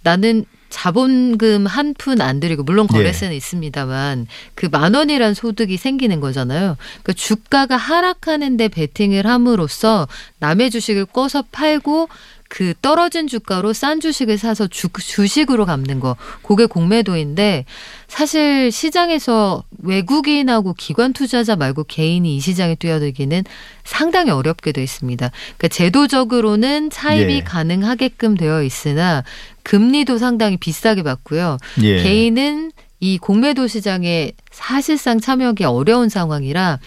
나는 자본금 한 푼 안 들이고 물론 예. 거래세는 예. 있습니다만 그 만 원이란 소득이 생기는 거잖아요. 그러니까 주가가 하락하는데 베팅을 함으로써 남의 주식을 꺼서 팔고 그 떨어진 주가로 싼 주식을 사서 주, 주식으로 갚는 거. 그게 공매도인데 사실 시장에서 외국인하고 기관 투자자 말고 개인이 이 시장에 뛰어들기는 상당히 어렵게 돼 있습니다. 그러니까 제도적으로는 차입이 예. 가능하게끔 되어 있으나 금리도 상당히 비싸게 받고요. 예. 개인은 이 공매도 시장에 사실상 참여하기 어려운 상황이라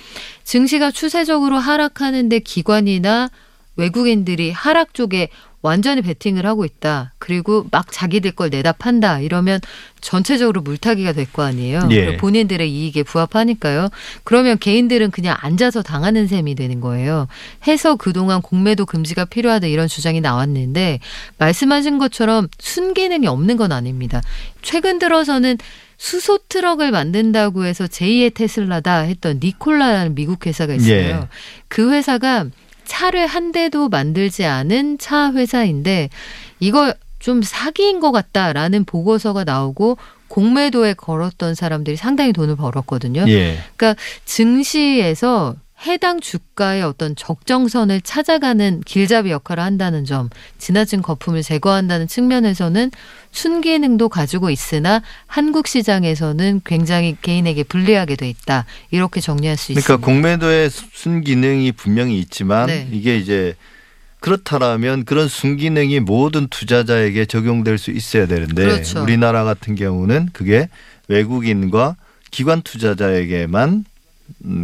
증시가 추세적으로 하락하는데 기관이나 외국인들이 하락 쪽에 완전히 베팅을 하고 있다. 그리고 막 자기들 걸 내다 판다. 이러면 전체적으로 물타기가 될 거 아니에요. 예. 본인들의 이익에 부합하니까요. 그러면 개인들은 그냥 앉아서 당하는 셈이 되는 거예요. 해서 그동안 공매도 금지가 필요하다 이런 주장이 나왔는데 말씀하신 것처럼 순기능이 없는 건 아닙니다. 최근 들어서는 수소 트럭을 만든다고 해서 제2의 테슬라다 했던 니콜라라는 미국 회사가 있어요. 예. 그 회사가 차를 한 대도 만들지 않은 차 회사인데 이거 좀 사기인 것 같다라는 보고서가 나오고 공매도에 걸었던 사람들이 상당히 돈을 벌었거든요. 예. 그러니까 증시에서 해당 주가의 어떤 적정선을 찾아가는 길잡이 역할을 한다는 점, 지나친 거품을 제거한다는 측면에서는 순기능도 가지고 있으나 한국 시장에서는 굉장히 개인에게 불리하게 돼 있다. 이렇게 정리할 수 그러니까 있습니다. 그러니까 공매도의 순기능이 분명히 있지만 네. 이게 이제 그렇다라면 그런 순기능이 모든 투자자에게 적용될 수 있어야 되는데 그렇죠. 우리나라 같은 경우는 그게 외국인과 기관 투자자에게만 음,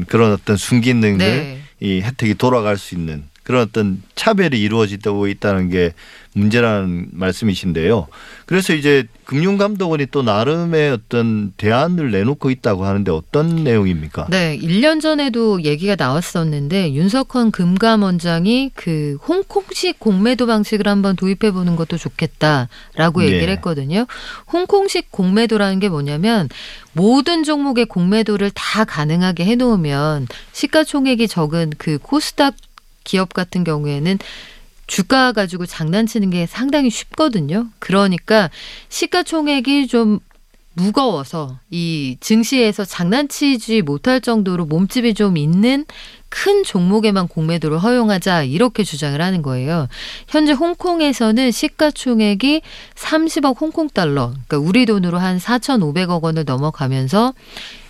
그런 어떤 순기능을 네. 이 혜택이 돌아갈 수 있는 그런 어떤 차별이 이루어지고 있다는 게 문제라는 말씀이신데요. 그래서 이제 금융감독원이 또 나름의 어떤 대안을 내놓고 있다고 하는데 어떤 내용입니까? 네, 1년 전에도 얘기가 나왔었는데 윤석헌 금감원장이 그 홍콩식 공매도 방식을 한번 도입해 보는 것도 좋겠다라고 네. 얘기를 네. 했거든요. 홍콩식 공매도라는 게 뭐냐면 모든 종목의 공매도를 다 가능하게 해놓으면 시가총액이 적은 그 코스닥 기업 같은 경우에는 주가 가지고 장난치는 게 상당히 쉽거든요. 그러니까 시가총액이 좀 무거워서 이 증시에서 장난치지 못할 정도로 몸집이 좀 있는 큰 종목에만 공매도를 허용하자 이렇게 주장을 하는 거예요. 현재 홍콩에서는 시가총액이 30억 홍콩 달러, 그러니까 우리 돈으로 한 4,500억 원을 넘어가면서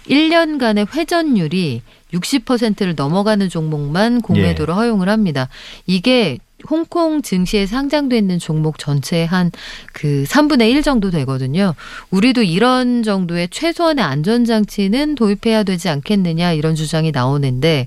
1년간의 회전율이 60%를 넘어가는 종목만 공매도를 예. 허용을 합니다. 이게 홍콩 증시에 상장돼 있는 종목 전체의 한 그 3분의 1 정도 되거든요. 우리도 이런 정도의 최소한의 안전장치는 도입해야 되지 않겠느냐 이런 주장이 나오는데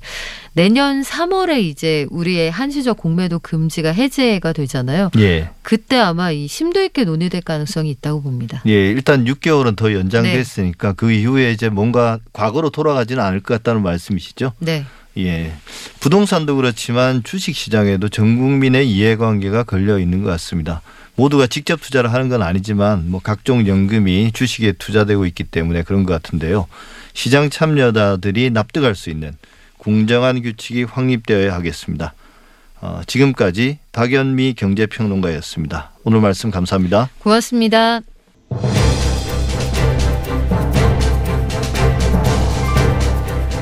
내년 3월에 이제 우리의 한시적 공매도 금지가 해제가 되잖아요. 예. 그때 아마 이 심도 있게 논의될 가능성이 있다고 봅니다. 예, 일단 6개월은 더 연장됐으니까 네. 그 이후에 이제 뭔가 과거로 돌아가지는 않을 것 같다는 말씀이시죠? 네. 예. 부동산도 그렇지만 주식 시장에도 전 국민의 이해관계가 걸려 있는 것 같습니다. 모두가 직접 투자를 하는 건 아니지만 뭐 각종 연금이 주식에 투자되고 있기 때문에 그런 것 같은데요. 시장 참여자들이 납득할 수 있는 공정한 규칙이 확립되어야 하겠습니다. 어, 지금까지 박연미 경제평론가였습니다. 오늘 말씀 감사합니다. 고맙습니다.